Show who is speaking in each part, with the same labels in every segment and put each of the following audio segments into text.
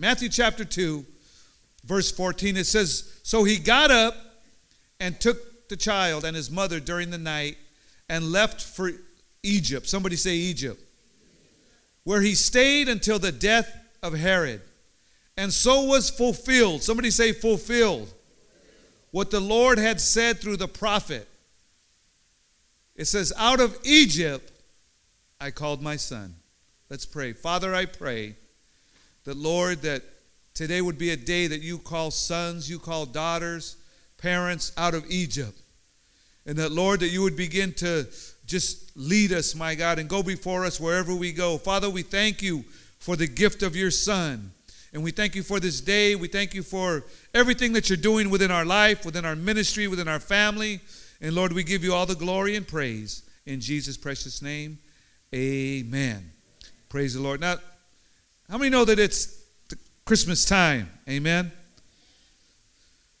Speaker 1: Matthew chapter 2, verse 14, it says, So he got up and took the child and his mother during the night and left for Egypt. Somebody say Egypt. Where he stayed until the death of Herod. And so was fulfilled. Somebody say fulfilled. What the Lord had said through the prophet. It says, Out of Egypt I called my son. Let's pray. Father, I pray that, Lord, that today would be a day that you call sons, you call daughters, parents out of Egypt. And that, Lord, that you would begin to just lead us, my God, and go before us wherever we go. Father, we thank you for the gift of your Son. And we thank you for this day. We thank you for everything that you're doing within our life, within our ministry, within our family. And Lord, we give you all the glory and praise in Jesus' precious name. Amen. Praise the Lord. Now, how many know that it's Christmas time? Amen.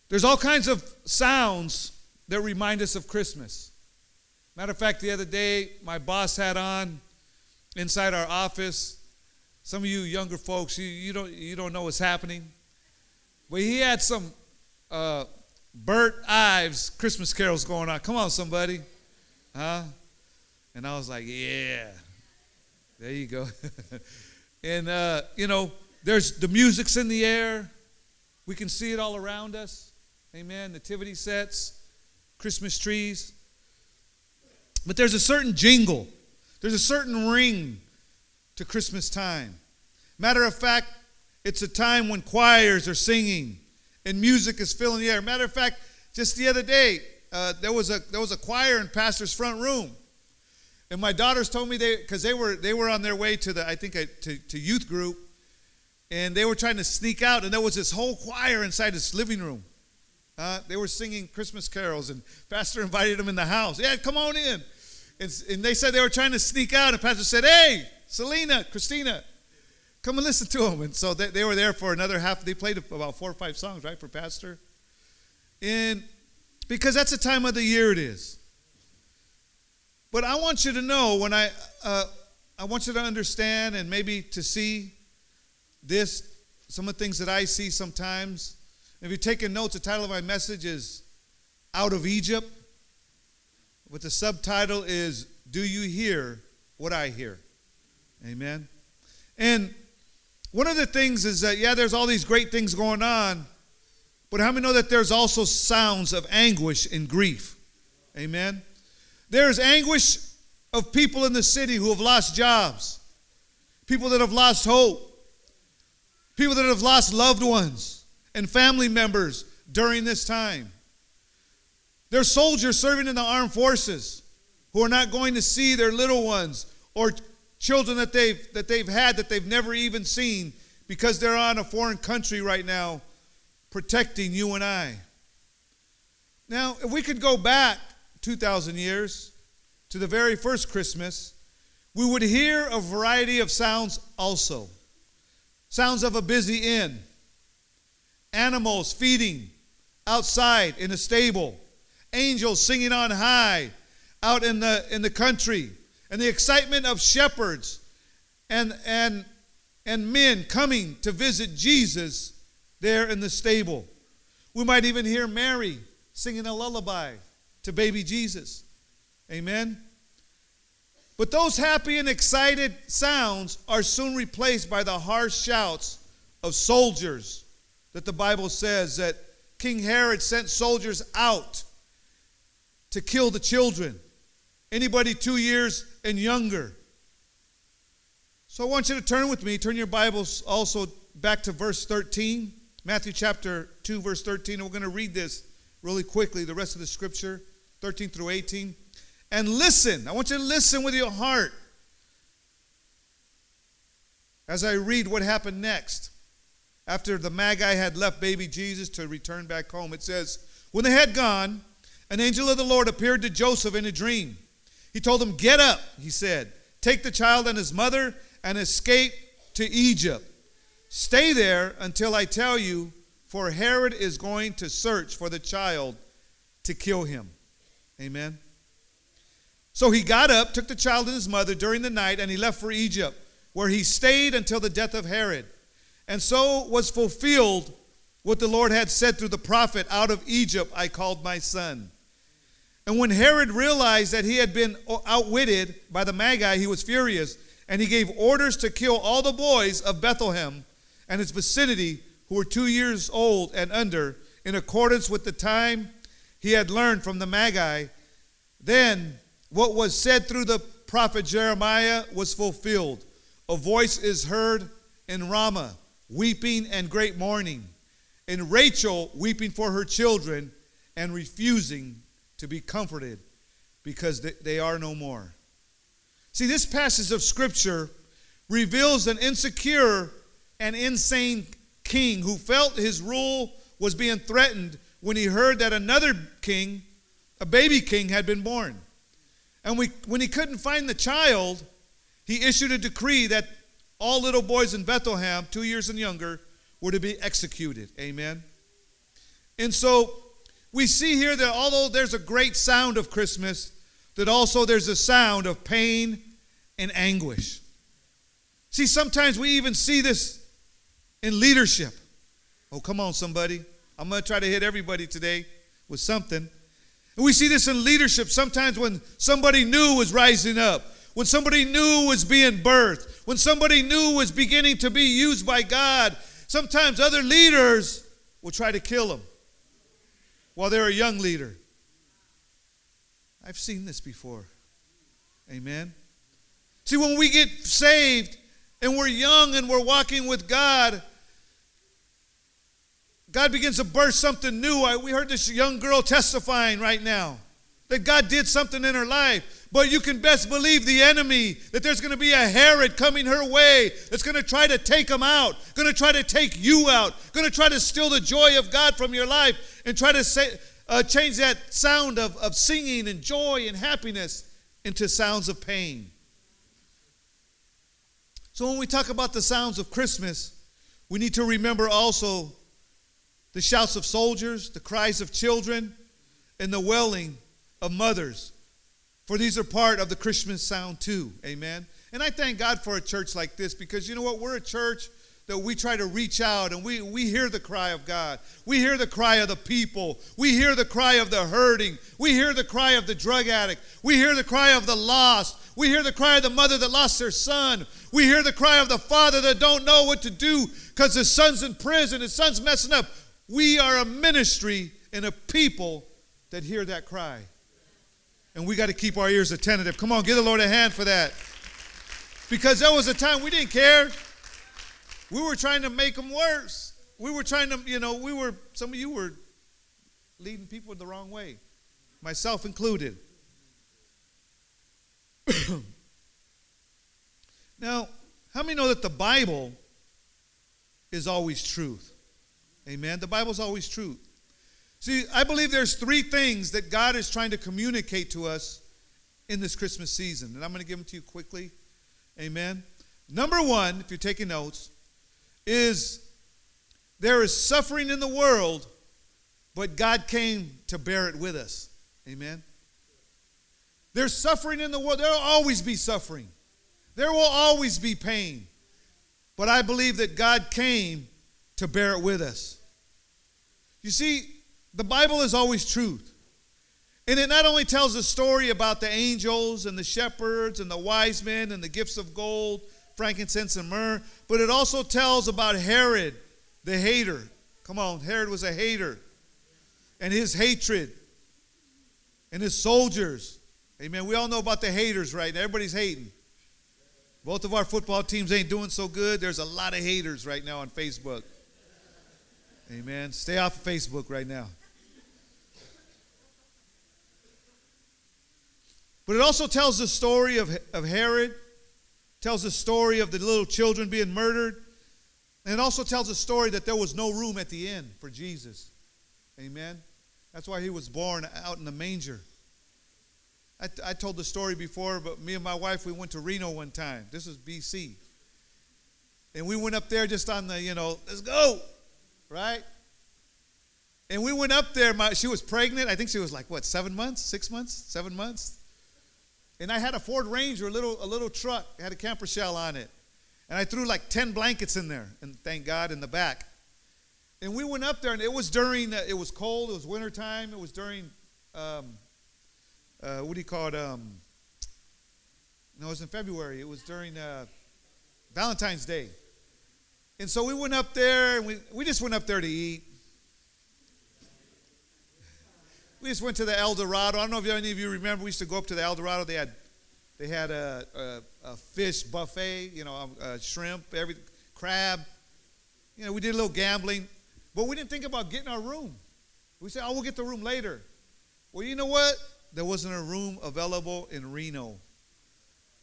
Speaker 1: There's all kinds of sounds that remind us of Christmas. Matter of fact, the other day, my boss had on inside our office. Some of you younger folks, you, you, don't, you don't know what's happening. But he had some uh, Burl Ives Christmas carols going on. Come on, somebody. Huh? And I was like, yeah. There you go. and, uh, you know, there's the music's in the air. We can see it all around us. Amen. Nativity sets, Christmas trees. But there's a certain jingle, there's a certain ring to Christmas time. Matter of fact, it's a time when choirs are singing and music is filling the air. Matter of fact, just the other day, uh, there was a there was a choir in pastor's front room, and my daughters told me they because they were they were on their way to the I think to, to youth group, and they were trying to sneak out, and there was this whole choir inside this living room. Uh, they were singing Christmas carols, and Pastor invited them in the house. Yeah, come on in. And, and they said they were trying to sneak out, and Pastor said, "Hey, Selena, Christina, come and listen to them." And so they, they were there for another half. They played about four or five songs, right, for Pastor. And because that's the time of the year it is. But I want you to know when I, uh, I want you to understand and maybe to see this, some of the things that I see sometimes. If you're taking notes, the title of my message is Out of Egypt. But the subtitle is Do You Hear What I Hear? Amen. And one of the things is that, yeah, there's all these great things going on, but how many know that there's also sounds of anguish and grief? Amen. There's anguish of people in the city who have lost jobs, people that have lost hope, people that have lost loved ones and family members during this time. There's soldiers serving in the armed forces who are not going to see their little ones or children that they've, that they've had that they've never even seen because they're on a foreign country right now protecting you and I. Now, if we could go back 2,000 years to the very first Christmas, we would hear a variety of sounds also. Sounds of a busy inn, animals feeding outside in a stable, angels singing on high out in the, in the country, and the excitement of shepherds and, and, and men coming to visit Jesus there in the stable. We might even hear Mary singing a lullaby to baby Jesus. Amen. But those happy and excited sounds are soon replaced by the harsh shouts of soldiers that the Bible says that King Herod sent soldiers out to kill the children. Anybody two years and younger. So I want you to turn with me, turn your Bibles also back to verse 13, Matthew chapter 2, verse 13. And we're going to read this really quickly, the rest of the scripture, 13 through 18. And listen. I want you to listen with your heart as I read what happened next. After the Magi had left baby Jesus to return back home, it says, When they had gone, an angel of the Lord appeared to Joseph in a dream. He told him, Get up, he said, take the child and his mother and escape to Egypt. Stay there until I tell you, for Herod is going to search for the child to kill him. Amen. So he got up, took the child and his mother during the night, and he left for Egypt, where he stayed until the death of Herod. And so was fulfilled what the Lord had said through the prophet Out of Egypt I called my son. And when Herod realized that he had been outwitted by the Magi, he was furious, and he gave orders to kill all the boys of Bethlehem and its vicinity who were two years old and under, in accordance with the time he had learned from the Magi. Then what was said through the prophet Jeremiah was fulfilled. A voice is heard in Ramah, weeping and great mourning, and Rachel weeping for her children and refusing to be comforted because they are no more. See, this passage of Scripture reveals an insecure and insane king who felt his rule was being threatened when he heard that another king, a baby king, had been born. And we, when he couldn't find the child, he issued a decree that all little boys in Bethlehem, two years and younger, were to be executed. Amen. And so we see here that although there's a great sound of Christmas, that also there's a sound of pain and anguish. See, sometimes we even see this in leadership. Oh, come on, somebody. I'm going to try to hit everybody today with something. And we see this in leadership sometimes when somebody new was rising up, when somebody new was being birthed, when somebody new was beginning to be used by God. Sometimes other leaders will try to kill them while they're a young leader. I've seen this before. Amen. See, when we get saved and we're young and we're walking with God, God begins to burst something new. I, we heard this young girl testifying right now that God did something in her life. But you can best believe the enemy that there's going to be a Herod coming her way that's going to try to take him out, going to try to take you out, going to try to steal the joy of God from your life and try to say, uh, change that sound of, of singing and joy and happiness into sounds of pain. So when we talk about the sounds of Christmas, we need to remember also the shouts of soldiers, the cries of children, and the wailing of mothers. For these are part of the Christmas sound too. Amen. And I thank God for a church like this because you know what? We're a church that we try to reach out and we, we hear the cry of God. We hear the cry of the people. We hear the cry of the hurting. We hear the cry of the drug addict. We hear the cry of the lost. We hear the cry of the mother that lost her son. We hear the cry of the father that don't know what to do because his son's in prison, his son's messing up. We are a ministry and a people that hear that cry. And we got to keep our ears attentive. Come on, give the Lord a hand for that. Because there was a time we didn't care. We were trying to make them worse. We were trying to, you know, we were, some of you were leading people the wrong way, myself included. now, how many know that the Bible is always truth? Amen. The Bible's always true. See, I believe there's three things that God is trying to communicate to us in this Christmas season, and I'm going to give them to you quickly. Amen. Number one, if you're taking notes, is there is suffering in the world, but God came to bear it with us. Amen. There's suffering in the world. There will always be suffering. There will always be pain. But I believe that God came to bear it with us. You see, the Bible is always truth. And it not only tells a story about the angels and the shepherds and the wise men and the gifts of gold, frankincense, and myrrh, but it also tells about Herod, the hater. Come on, Herod was a hater. And his hatred and his soldiers. Amen. We all know about the haters, right? Everybody's hating. Both of our football teams ain't doing so good. There's a lot of haters right now on Facebook. Amen. Stay off of Facebook right now. But it also tells the story of, of Herod, tells the story of the little children being murdered, and it also tells a story that there was no room at the inn for Jesus. Amen. That's why he was born out in the manger. I, I told the story before, but me and my wife, we went to Reno one time. This was BC. And we went up there just on the, you know, let's go right? And we went up there. My, she was pregnant. I think she was like what, seven months, six months, seven months. And I had a Ford Ranger, a little, a little truck, it had a camper shell on it. And I threw like 10 blankets in there, and thank God in the back. And we went up there, and it was during, it was cold, it was wintertime, it was during, um, uh, what do you call it? Um, no, it was in February. It was during uh, Valentine's Day. And so we went up there, and we, we just went up there to eat. We just went to the El Dorado. I don't know if any of you remember. We used to go up to the El Dorado. They had they had a, a, a fish buffet, you know, a, shrimp, every crab. You know, we did a little gambling, but we didn't think about getting our room. We said, "Oh, we'll get the room later." Well, you know what? There wasn't a room available in Reno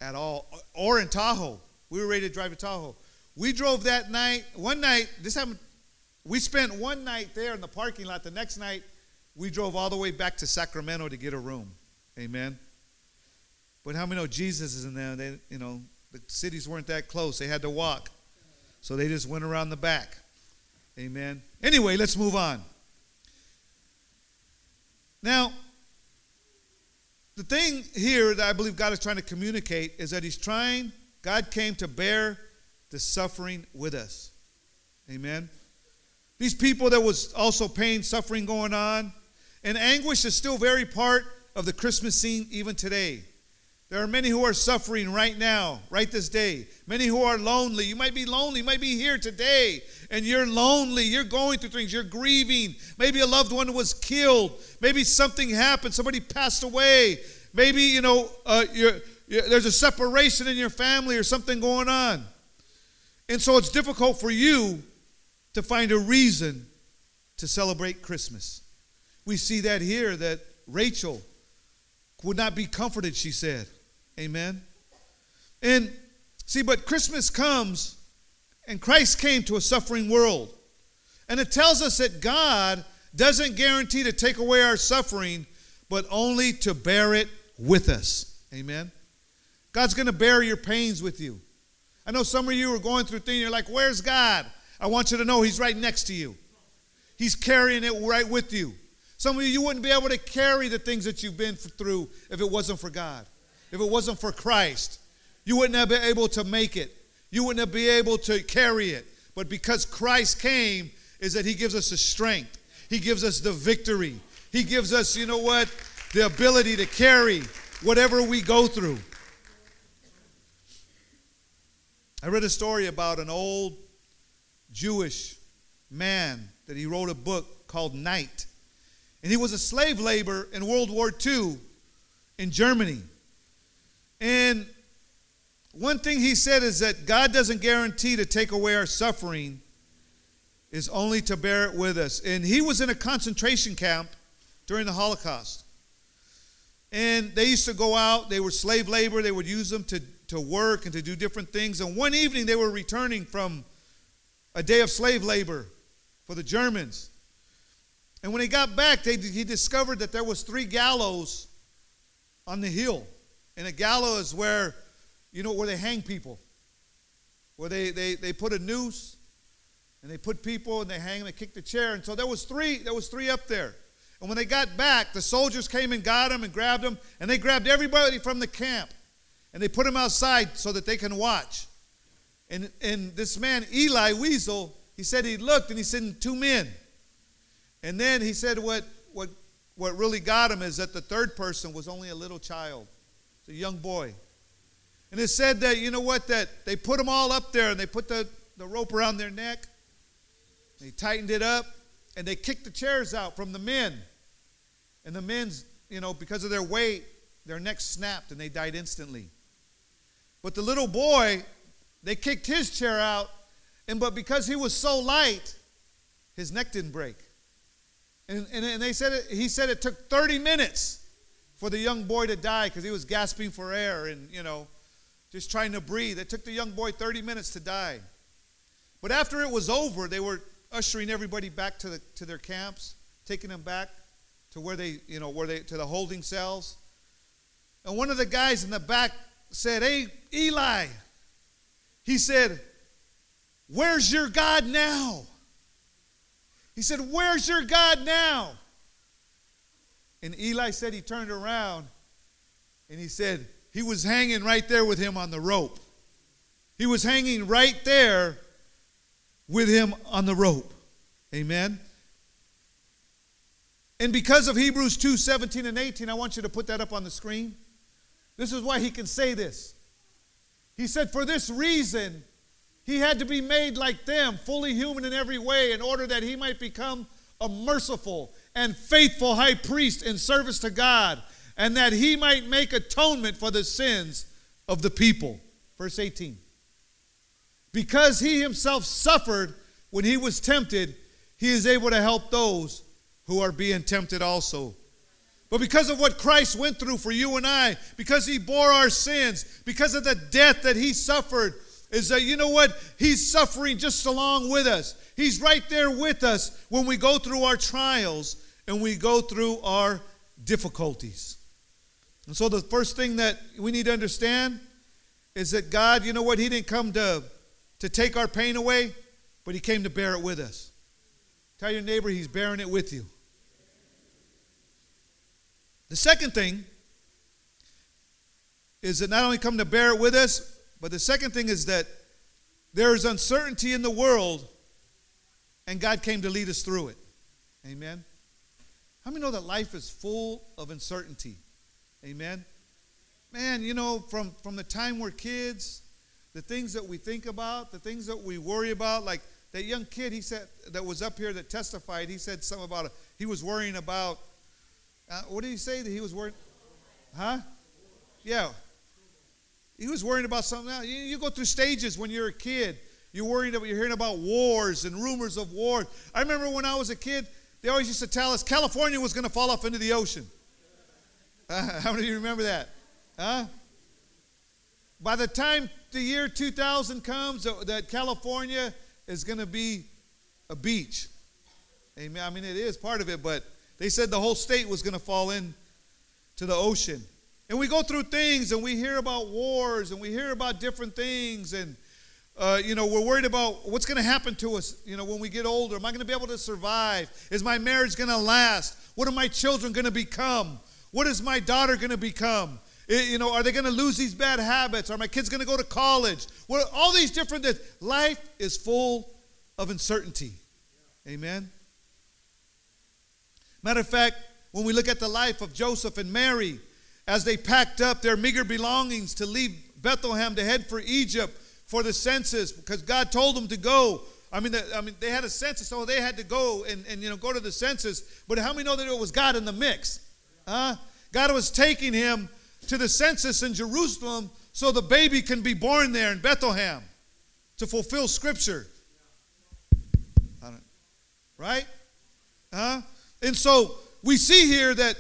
Speaker 1: at all, or in Tahoe. We were ready to drive to Tahoe. We drove that night. One night, this happened. We spent one night there in the parking lot. The next night, we drove all the way back to Sacramento to get a room. Amen. But how many know Jesus is in there? They, you know, the cities weren't that close. They had to walk. So they just went around the back. Amen. Anyway, let's move on. Now, the thing here that I believe God is trying to communicate is that He's trying, God came to bear the suffering with us. Amen. These people, there was also pain, suffering going on, and anguish is still very part of the Christmas scene even today. There are many who are suffering right now, right this day. Many who are lonely. You might be lonely. You might be here today and you're lonely. You're going through things. You're grieving. Maybe a loved one was killed. Maybe something happened. Somebody passed away. Maybe, you know, uh, you're, you're, there's a separation in your family or something going on. And so it's difficult for you to find a reason to celebrate Christmas. We see that here that Rachel would not be comforted, she said. Amen. And see, but Christmas comes and Christ came to a suffering world. And it tells us that God doesn't guarantee to take away our suffering, but only to bear it with us. Amen. God's going to bear your pains with you. I know some of you are going through things, you're like, Where's God? I want you to know He's right next to you. He's carrying it right with you. Some of you, you wouldn't be able to carry the things that you've been through if it wasn't for God, if it wasn't for Christ. You wouldn't have been able to make it. You wouldn't have been able to carry it. But because Christ came, is that He gives us the strength, He gives us the victory, He gives us, you know what, the ability to carry whatever we go through. I read a story about an old Jewish man that he wrote a book called Night. And he was a slave labor in World War II in Germany. And one thing he said is that God doesn't guarantee to take away our suffering, is only to bear it with us. And he was in a concentration camp during the Holocaust. And they used to go out, they were slave labor, they would use them to, to work and to do different things. And one evening they were returning from a day of slave labor for the Germans. And when he got back, they, he discovered that there was three gallows on the hill. And a gallows is where, you know, where they hang people. Where they, they, they put a noose and they put people and they hang them, they kick the chair. And so there was three, there was three up there. And when they got back, the soldiers came and got them and grabbed them, and they grabbed everybody from the camp. And they put him outside so that they can watch. And, and this man, Eli Wiesel, he said he looked and he said, two men. And then he said what, what, what really got him is that the third person was only a little child, a young boy. And it said that, you know what, that they put them all up there and they put the, the rope around their neck. They tightened it up and they kicked the chairs out from the men. And the men's, you know, because of their weight, their necks snapped and they died instantly. But the little boy, they kicked his chair out, and but because he was so light, his neck didn't break. And, and, and they said it, he said it took 30 minutes for the young boy to die because he was gasping for air and, you know, just trying to breathe. It took the young boy 30 minutes to die. But after it was over, they were ushering everybody back to, the, to their camps, taking them back to where they, you know, where they, to the holding cells. And one of the guys in the back said, Hey, Eli, he said, Where's your God now? He said, Where's your God now? And Eli said he turned around and he said, He was hanging right there with him on the rope. He was hanging right there with him on the rope. Amen. And because of Hebrews 2 17 and 18, I want you to put that up on the screen. This is why he can say this. He said, For this reason, he had to be made like them, fully human in every way, in order that he might become a merciful and faithful high priest in service to God, and that he might make atonement for the sins of the people. Verse 18. Because he himself suffered when he was tempted, he is able to help those who are being tempted also. But because of what Christ went through for you and I, because he bore our sins, because of the death that he suffered, is that you know what? He's suffering just along with us. He's right there with us when we go through our trials and we go through our difficulties. And so the first thing that we need to understand is that God, you know what? He didn't come to, to take our pain away, but He came to bear it with us. Tell your neighbor He's bearing it with you. The second thing is that not only come to bear it with us, but the second thing is that there is uncertainty in the world, and God came to lead us through it. Amen. How many know that life is full of uncertainty? Amen. Man, you know, from, from the time we're kids, the things that we think about, the things that we worry about, like that young kid he said that was up here that testified, he said something about, he was worrying about uh, what did he say that he was worried? Huh? Yeah. He was worrying about something else. You, you, go through stages when you're a kid. You're worrying about, you're hearing about wars and rumors of war. I remember when I was a kid, they always used to tell us California was going to fall off into the ocean. Uh, how many of you remember that? Huh? By the time the year 2000 comes, uh, that California is going to be a beach. Amen. I mean, it is part of it, but they said the whole state was going to fall in to the ocean. And we go through things and we hear about wars and we hear about different things and uh, you know, we're worried about what's going to happen to us, you know, when we get older. Am I going to be able to survive? Is my marriage going to last? What are my children going to become? What is my daughter going to become? It, you know, are they going to lose these bad habits? Are my kids going to go to college? What, all these different things. Life is full of uncertainty. Amen. Matter of fact, when we look at the life of Joseph and Mary, as they packed up their meager belongings to leave Bethlehem to head for Egypt for the census, because God told them to go. I mean, the, I mean, they had a census, so they had to go and, and you know go to the census. But how many know that it was God in the mix? Huh? God was taking him to the census in Jerusalem so the baby can be born there in Bethlehem to fulfill Scripture. Right? Huh? And so we see here that,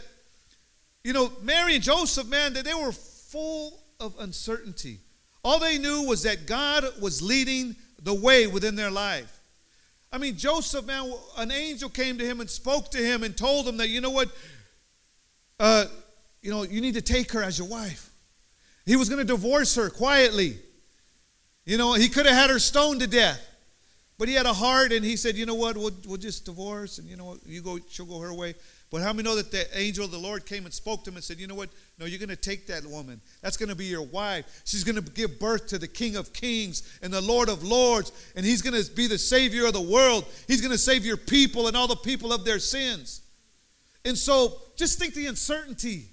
Speaker 1: you know, Mary and Joseph, man, that they were full of uncertainty. All they knew was that God was leading the way within their life. I mean, Joseph, man, an angel came to him and spoke to him and told him that, you know what, uh, you know, you need to take her as your wife. He was going to divorce her quietly. You know, he could have had her stoned to death. But he had a heart, and he said, "You know what? We'll, we'll just divorce, and you know, you go, she'll go her way." But how many know that the angel of the Lord came and spoke to him and said, "You know what? No, you're going to take that woman. That's going to be your wife. She's going to give birth to the King of Kings and the Lord of Lords, and He's going to be the Savior of the world. He's going to save your people and all the people of their sins." And so, just think the uncertainty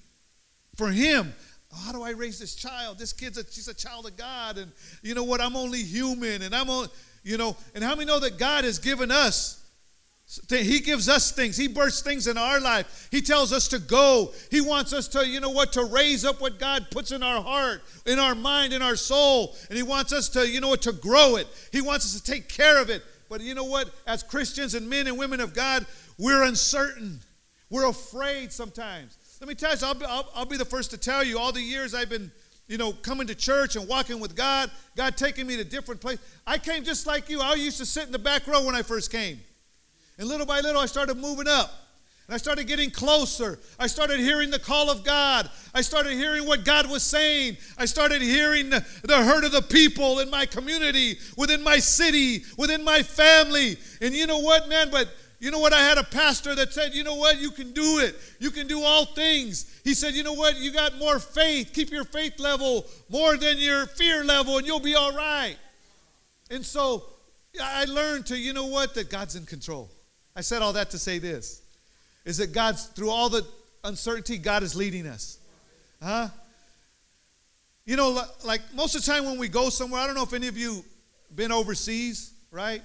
Speaker 1: for him. Oh, how do I raise this child? This kid's a, she's a child of God, and you know what? I'm only human, and I'm only you know, and how many know that God has given us? He gives us things. He bursts things in our life. He tells us to go. He wants us to, you know what, to raise up what God puts in our heart, in our mind, in our soul. And He wants us to, you know what, to grow it. He wants us to take care of it. But you know what? As Christians and men and women of God, we're uncertain. We're afraid sometimes. Let me tell you, I'll be, I'll, I'll be the first to tell you, all the years I've been you know, coming to church and walking with God, God taking me to different places. I came just like you. I used to sit in the back row when I first came. And little by little, I started moving up. And I started getting closer. I started hearing the call of God. I started hearing what God was saying. I started hearing the, the hurt of the people in my community, within my city, within my family. And you know what, man? But You know what? I had a pastor that said, You know what? You can do it. You can do all things. He said, You know what? You got more faith. Keep your faith level more than your fear level, and you'll be all right. And so I learned to, you know what? That God's in control. I said all that to say this is that God's, through all the uncertainty, God is leading us. Huh? You know, like most of the time when we go somewhere, I don't know if any of you been overseas, right?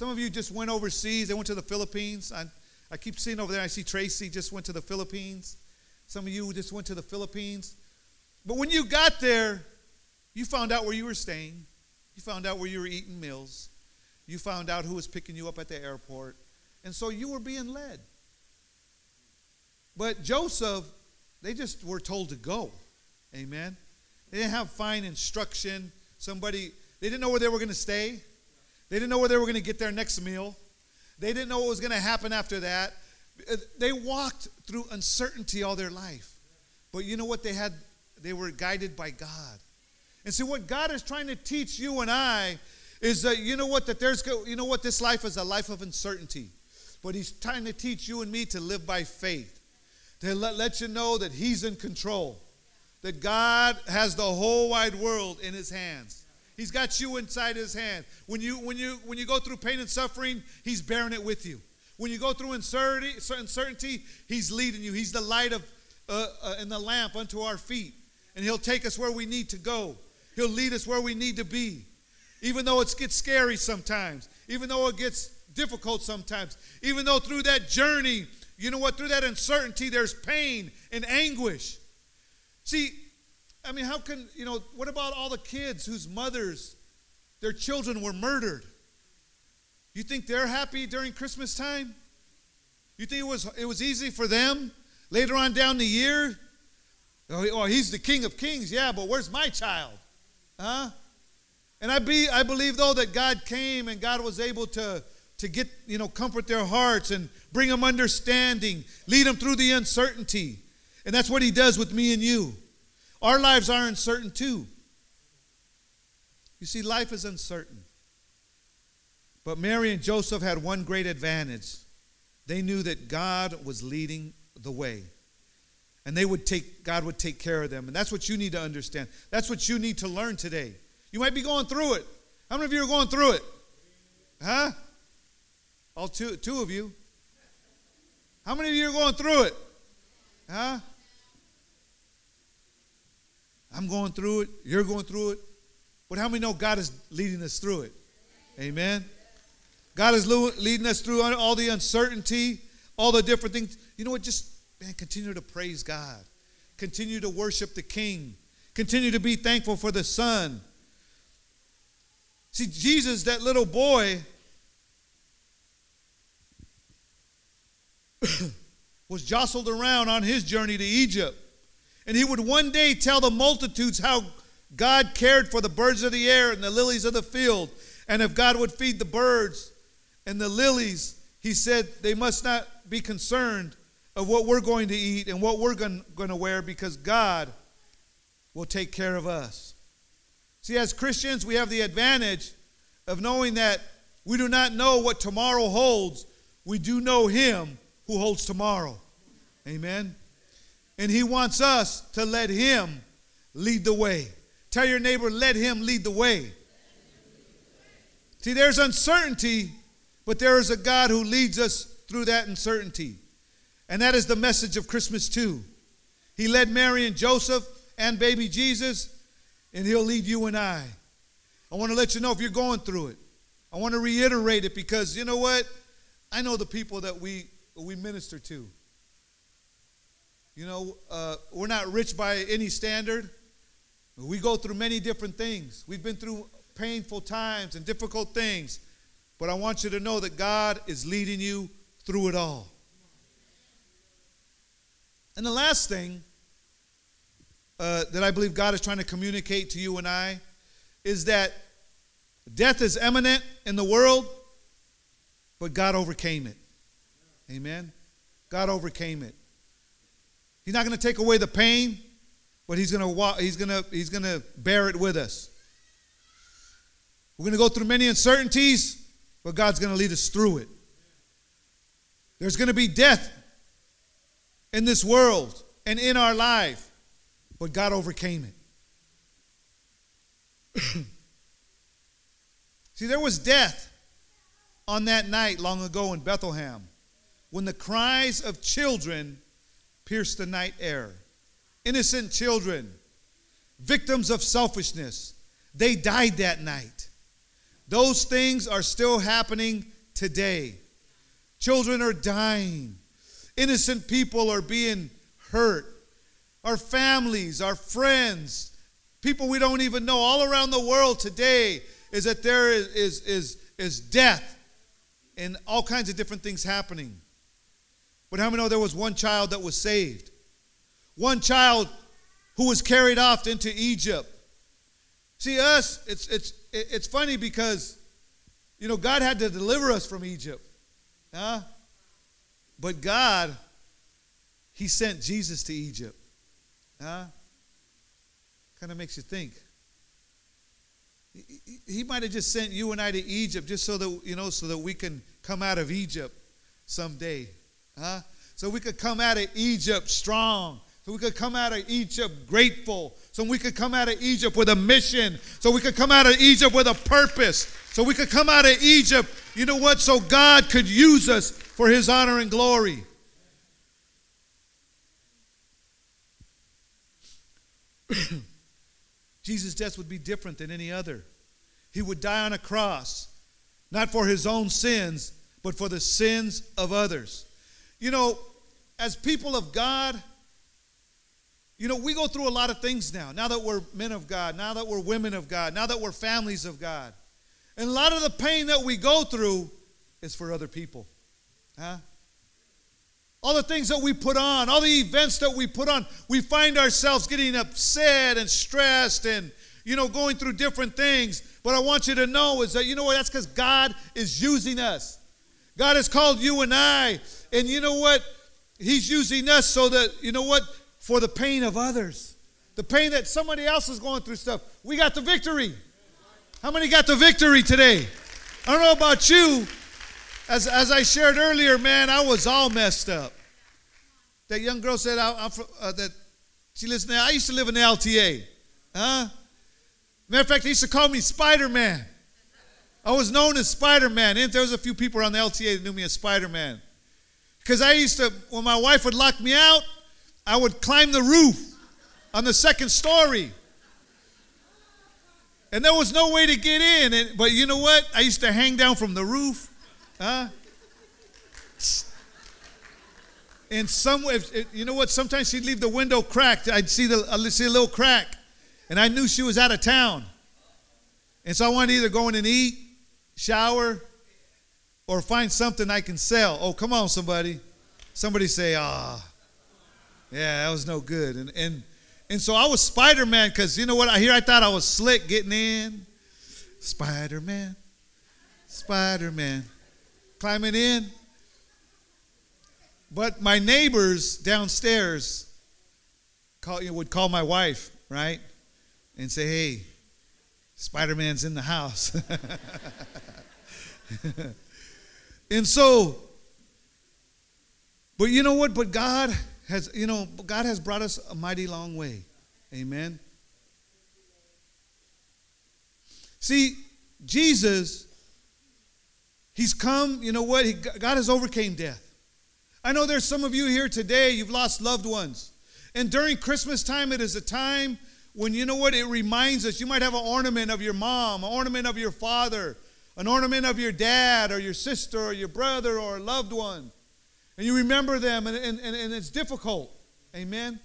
Speaker 1: Some of you just went overseas. They went to the Philippines. I, I keep seeing over there, I see Tracy just went to the Philippines. Some of you just went to the Philippines. But when you got there, you found out where you were staying. You found out where you were eating meals. You found out who was picking you up at the airport. And so you were being led. But Joseph, they just were told to go. Amen. They didn't have fine instruction. Somebody, they didn't know where they were going to stay. They didn't know where they were going to get their next meal. They didn't know what was going to happen after that. Uh, they walked through uncertainty all their life. But you know what they had? They were guided by God. And see, what God is trying to teach you and I is that, you know what, that there's, you know what, this life is a life of uncertainty. But He's trying to teach you and me to live by faith, to let, let you know that He's in control, that God has the whole wide world in His hands. He's got you inside his hand. When you when you when you go through pain and suffering, he's bearing it with you. When you go through uncertainty, uncertainty he's leading you. He's the light of uh, uh, and the lamp unto our feet, and he'll take us where we need to go. He'll lead us where we need to be, even though it gets scary sometimes, even though it gets difficult sometimes, even though through that journey, you know what? Through that uncertainty, there's pain and anguish. See, I mean, how can, you know, what about all the kids whose mothers, their children were murdered? You think they're happy during Christmas time? You think it was, it was easy for them later on down the year? Oh, oh, he's the king of kings. Yeah, but where's my child? Huh? And I, be, I believe, though, that God came and God was able to, to get, you know, comfort their hearts and bring them understanding, lead them through the uncertainty. And that's what he does with me and you. Our lives are uncertain too. You see, life is uncertain. But Mary and Joseph had one great advantage. They knew that God was leading the way. And they would take God would take care of them. And that's what you need to understand. That's what you need to learn today. You might be going through it. How many of you are going through it? Huh? All two two of you. How many of you are going through it? Huh? I'm going through it. You're going through it. But how many know God is leading us through it? Amen. God is leading us through all the uncertainty, all the different things. You know what? Just, man, continue to praise God. Continue to worship the King. Continue to be thankful for the Son. See, Jesus, that little boy, was jostled around on his journey to Egypt. And he would one day tell the multitudes how God cared for the birds of the air and the lilies of the field. And if God would feed the birds and the lilies, he said they must not be concerned of what we're going to eat and what we're going, to wear because God will take care of us. See, as Christians, we have the advantage of knowing that we do not know what tomorrow holds. We do know Him who holds tomorrow. Amen. And He wants us to let Him lead the way. Tell your neighbor, let Him lead the way. See, there's uncertainty, but there is a God who leads us through that uncertainty. And that is the message of Christmas, too. He led Mary and Joseph and baby Jesus, and He'll lead you and I. I want to let you know if you're going through it. I want to reiterate it because you know what? I know the people that we, we minister to. You know, uh, we're not rich by any standard. We go through many different things. We've been through painful times and difficult things. But I want you to know that God is leading you through it all. And the last thing uh, that I believe God is trying to communicate to you and I is that death is imminent in the world, but God overcame it. Amen. God overcame it. He's not going to take away the pain, but he's going to he's going to he's going to bear it with us. We're going to go through many uncertainties, but God's going to lead us through it. There's going to be death in this world and in our life, but God overcame it. See, there was death on that night long ago in Bethlehem when the cries of children pierced the night air. Innocent children, victims of selfishness, they died that night. Those things are still happening today. Children are dying. Innocent people are being hurt. Our families, our friends, people we don't even know all around the world today is that there is, is, is, is death and all kinds of different things happening. But how many know there was one child that was saved? One child who was carried off into Egypt. See, us, it's, it's, it's funny because, you know, God had to deliver us from Egypt. Huh? But God, He sent Jesus to Egypt. Huh? Kind of makes you think. He, might have just sent you and I to Egypt just so that, you know, so that we can come out of Egypt someday. Huh? So we could come out of Egypt strong. So we could come out of Egypt grateful. So we could come out of Egypt with a mission. So we could come out of Egypt with a purpose. So we could come out of Egypt, you know what? So God could use us for his honor and glory. Jesus' death would be different than any other. He would die on a cross, not for his own sins, but for the sins of others. You know, as people of God, you know, we go through a lot of things now. Now that we're men of God, now that we're women of God, now that we're families of God. And a lot of the pain that we go through is for other people. Huh? All the things that we put on, all the events that we put on, we find ourselves getting upset and stressed and, you know, going through different things. But I want you to know is that, you know what, that's because God is using us. God has called you and I. And you know what? He's using us so that, you know what? For the pain of others. The pain that somebody else is going through stuff. We got the victory. How many got the victory today? I don't know about you. As, as I shared earlier, man, I was all messed up. That young girl said I, am uh, that she lives there. I used to live in the LTA. Huh? Matter of fact, they used to call me Spider Man. I was known as Spider Man. There was a few people around the LTA that knew me as Spider Man. Because I used to, when my wife would lock me out, I would climb the roof on the second story. And there was no way to get in. And, but you know what? I used to hang down from the roof. Huh? And some, if, you know what? Sometimes she'd leave the window cracked. I'd see the, I'd see a little crack, and I knew she was out of town. And so I wanted to either go in and eat, shower, or find something I can sell. Oh, come on, somebody! Somebody say, ah, yeah, that was no good. And and and so I was Spider Man because you know what? I here I thought I was slick getting in. Spider Man, Spider Man, climbing in. But my neighbors downstairs call, you know, would call my wife, right? And say, hey, Spider Man's in the house. and so, but you know what? But God has, you know, God has brought us a mighty long way. Amen. See, Jesus, He's come, you know what? He, God has overcame death. I know there's some of you here today, you've lost loved ones. And during Christmas time, it is a time when you know what? It reminds us. You might have an ornament of your mom, an ornament of your father, an ornament of your dad or your sister or your brother or a loved one. And you remember them, and, and, and it's difficult. Amen?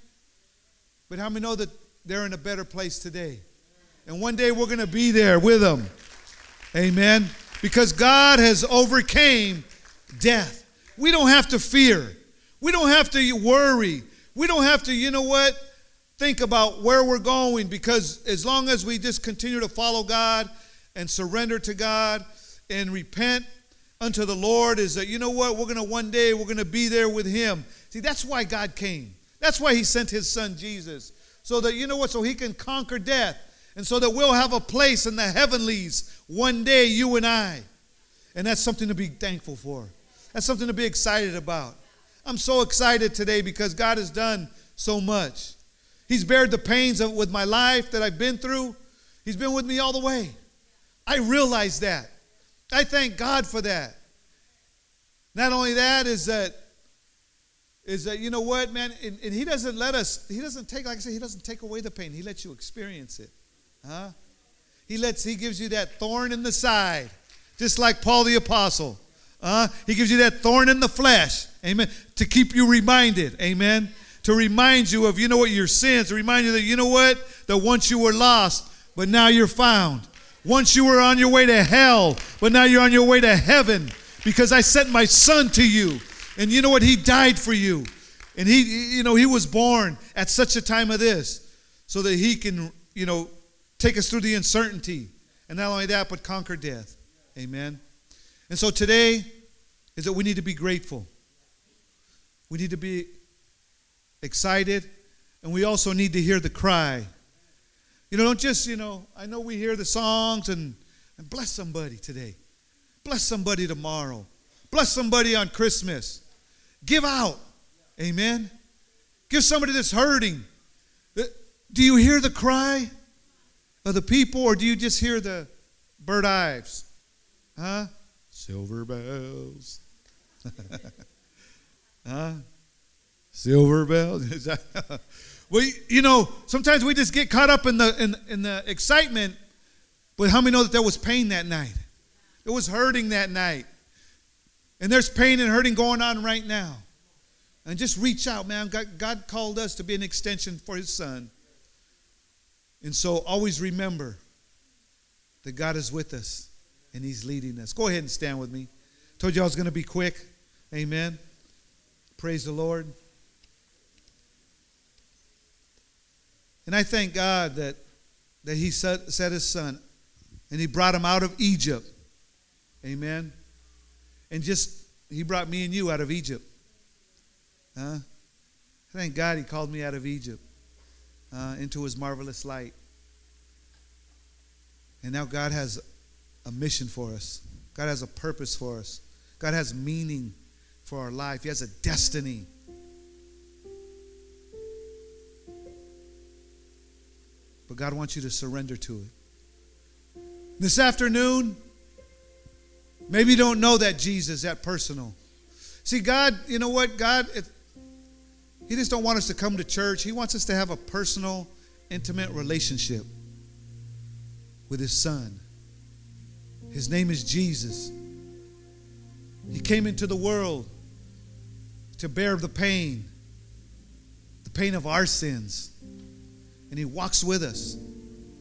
Speaker 1: But how many know that they're in a better place today? And one day we're going to be there with them. Amen? Because God has overcame death. We don't have to fear. We don't have to worry. We don't have to, you know what, think about where we're going because as long as we just continue to follow God and surrender to God and repent unto the Lord, is that, you know what, we're going to one day, we're going to be there with Him. See, that's why God came. That's why He sent His Son Jesus. So that, you know what, so He can conquer death and so that we'll have a place in the heavenlies one day, you and I. And that's something to be thankful for. That's something to be excited about. I'm so excited today because God has done so much. He's bared the pains of, with my life that I've been through. He's been with me all the way. I realize that. I thank God for that. Not only that is that is that you know what, man, and, and, he doesn't let us, he doesn't take, like I said, he doesn't take away the pain. He lets you experience it. Huh? He lets, he gives you that thorn in the side, just like Paul the Apostle. Uh, he gives you that thorn in the flesh, amen, to keep you reminded, amen, to remind you of, you know what, your sins, to remind you that, you know what, that once you were lost, but now you're found. Once you were on your way to hell, but now you're on your way to heaven because I sent my son to you. And you know what? He died for you. And he, you know, he was born at such a time of this so that he can, you know, take us through the uncertainty. And not only that, but conquer death. Amen. And so today is that we need to be grateful. We need to be excited. And we also need to hear the cry you know, don't just, you know, I know we hear the songs and, and bless somebody today. Bless somebody tomorrow. Bless somebody on Christmas. Give out. Amen. Give somebody that's hurting. Uh, do you hear the cry of the people or do you just hear the Burl Ives? Huh? Silver bells. huh? Silver bells. Well, you know, sometimes we just get caught up in the in, in the excitement, but how many know that there was pain that night? It was hurting that night. And there's pain and hurting going on right now. And just reach out, man. God, God called us to be an extension for his son. And so always remember that God is with us and he's leading us. Go ahead and stand with me. Told you I was going to be quick. Amen. Praise the Lord. And I thank God that, that He set, set His Son and He brought Him out of Egypt. Amen. And just, He brought me and you out of Egypt. Huh? Thank God He called me out of Egypt uh, into His marvelous light. And now God has a mission for us, God has a purpose for us, God has meaning for our life, He has a destiny. But God wants you to surrender to it. This afternoon, maybe you don't know that Jesus, that personal. See, God, you know what? God, He just don't want us to come to church. He wants us to have a personal, intimate relationship with His Son. His name is Jesus. He came into the world to bear the pain, the pain of our sins and He walks with us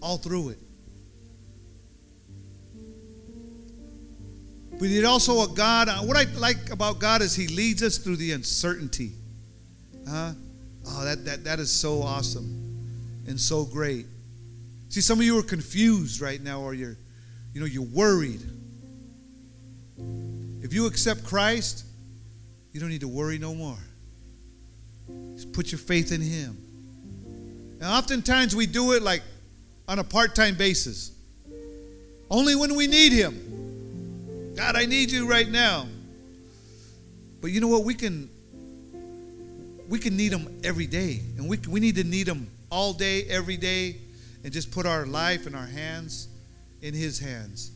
Speaker 1: all through it. But He also a God. Uh, what I like about God is He leads us through the uncertainty. Huh? Oh, that, that, that is so awesome and so great. See, some of you are confused right now, or you're, you know, you're worried. If you accept Christ, you don't need to worry no more. Just put your faith in Him. And oftentimes we do it like on a part time basis, only when we need Him. God, I need you right now. But you know what? We can we can need Him every day, and we we need to need Him all day, every day, and just put our life and our hands in His hands.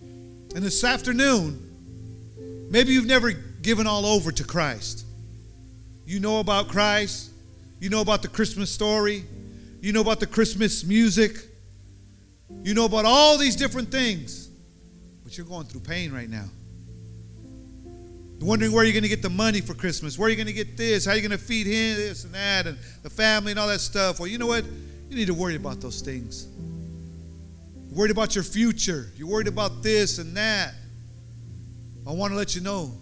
Speaker 1: And this afternoon, maybe you've never given all over to Christ. You know about Christ. You know about the Christmas story. You know about the Christmas music. You know about all these different things. But you're going through pain right now. You're wondering where you're going to get the money for Christmas, where are you're going to get this, how are you're going to feed him, this and that, and the family and all that stuff. Well, you know what? You need to worry about those things. You're worried about your future. You're worried about this and that. I want to let you know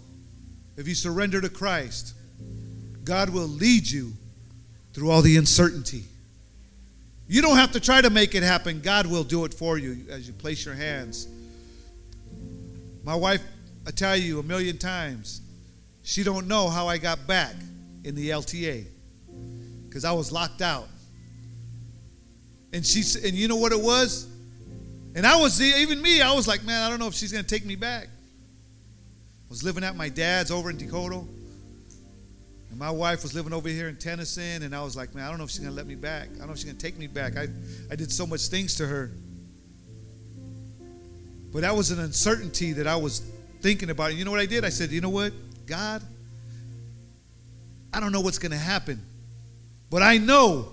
Speaker 1: if you surrender to Christ, God will lead you through all the uncertainty. You don't have to try to make it happen. God will do it for you as you place your hands. My wife, I tell you a million times, she don't know how I got back in the LTA because I was locked out. And she and you know what it was? And I was even me, I was like, man, I don't know if she's gonna take me back. was living at my dad's over in Dakota. And my wife was living over here in Tennyson, and I was like, man, I don't know if she's gonna let me back. I don't know if she's gonna take me back. I, I did so much things to her. But that was an uncertainty that I was thinking about. And you know what I did? I said, you know what? God, I don't know what's gonna happen, but I know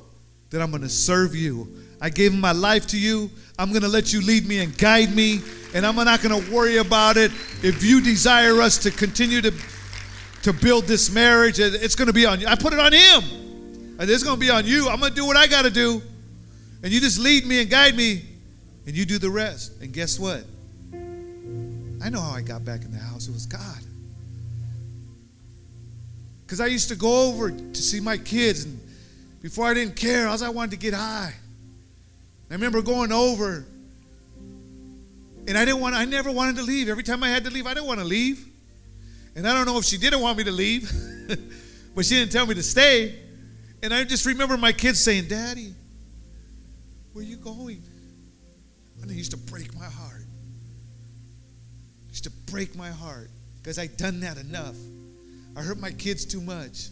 Speaker 1: that I'm gonna serve you. I gave my life to you. I'm gonna let you lead me and guide me, and I'm not gonna worry about it. If you desire us to continue to to build this marriage. It's going to be on you. I put it on him. And It's going to be on you. I'm going to do what I got to do. And you just lead me and guide me, and you do the rest. And guess what? I know how I got back in the house. It was God. Because I used to go over to see my kids, and before I didn't care, I all I wanted to get high. I remember going over, and I didn't want. I never wanted to leave. Every time I had to leave, I didn't want to leave. And I don't know if she didn't want me to leave, but she didn't tell me to stay. And I just remember my kids saying, Daddy, where are you going? And it used to break my heart. It used to break my heart because I'd done that enough. I hurt my kids too much.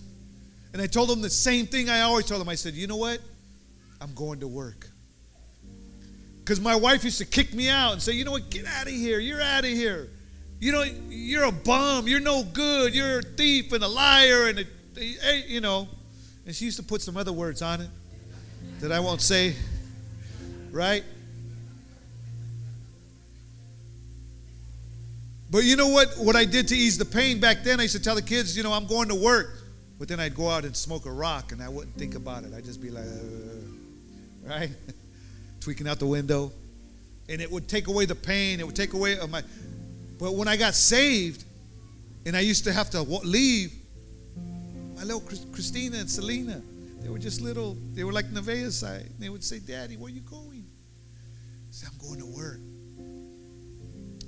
Speaker 1: And I told them the same thing I always told them. I said, You know what? I'm going to work. Because my wife used to kick me out and say, You know what? Get out of here. You're out of here you know, you're a bum, you're no good, you're a thief and a liar, and a, you know. And she used to put some other words on it that I won't say, right? But you know what? What I did to ease the pain back then, I used to tell the kids, you know, I'm going to work. But then I'd go out and smoke a rock and I wouldn't think about it. I'd just be like, uh, right? Tweaking out the window. And it would take away the pain. It would take away my. But when I got saved and I used to have to leave, my little Christina and Selena, they were just little, they were like Nevaeh side. They would say, Daddy, where are you going? I said, I'm going to work.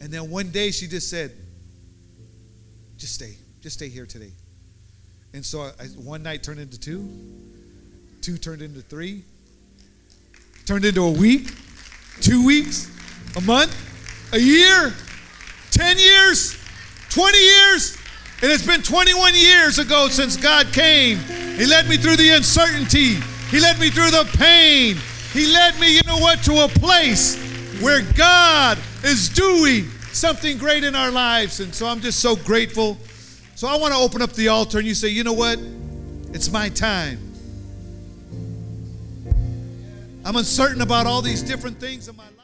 Speaker 1: And then one day she just said, just stay, just stay here today. And so I, one night turned into two, two turned into three, turned into a week, two weeks, a month, a year. 10 years, 20 years, and it's been 21 years ago since God came. He led me through the uncertainty, He led me through the pain. He led me, you know what, to a place where God is doing something great in our lives. And so I'm just so grateful. So I want to open up the altar and you say, you know what? It's my time. I'm uncertain about all these different things in my life.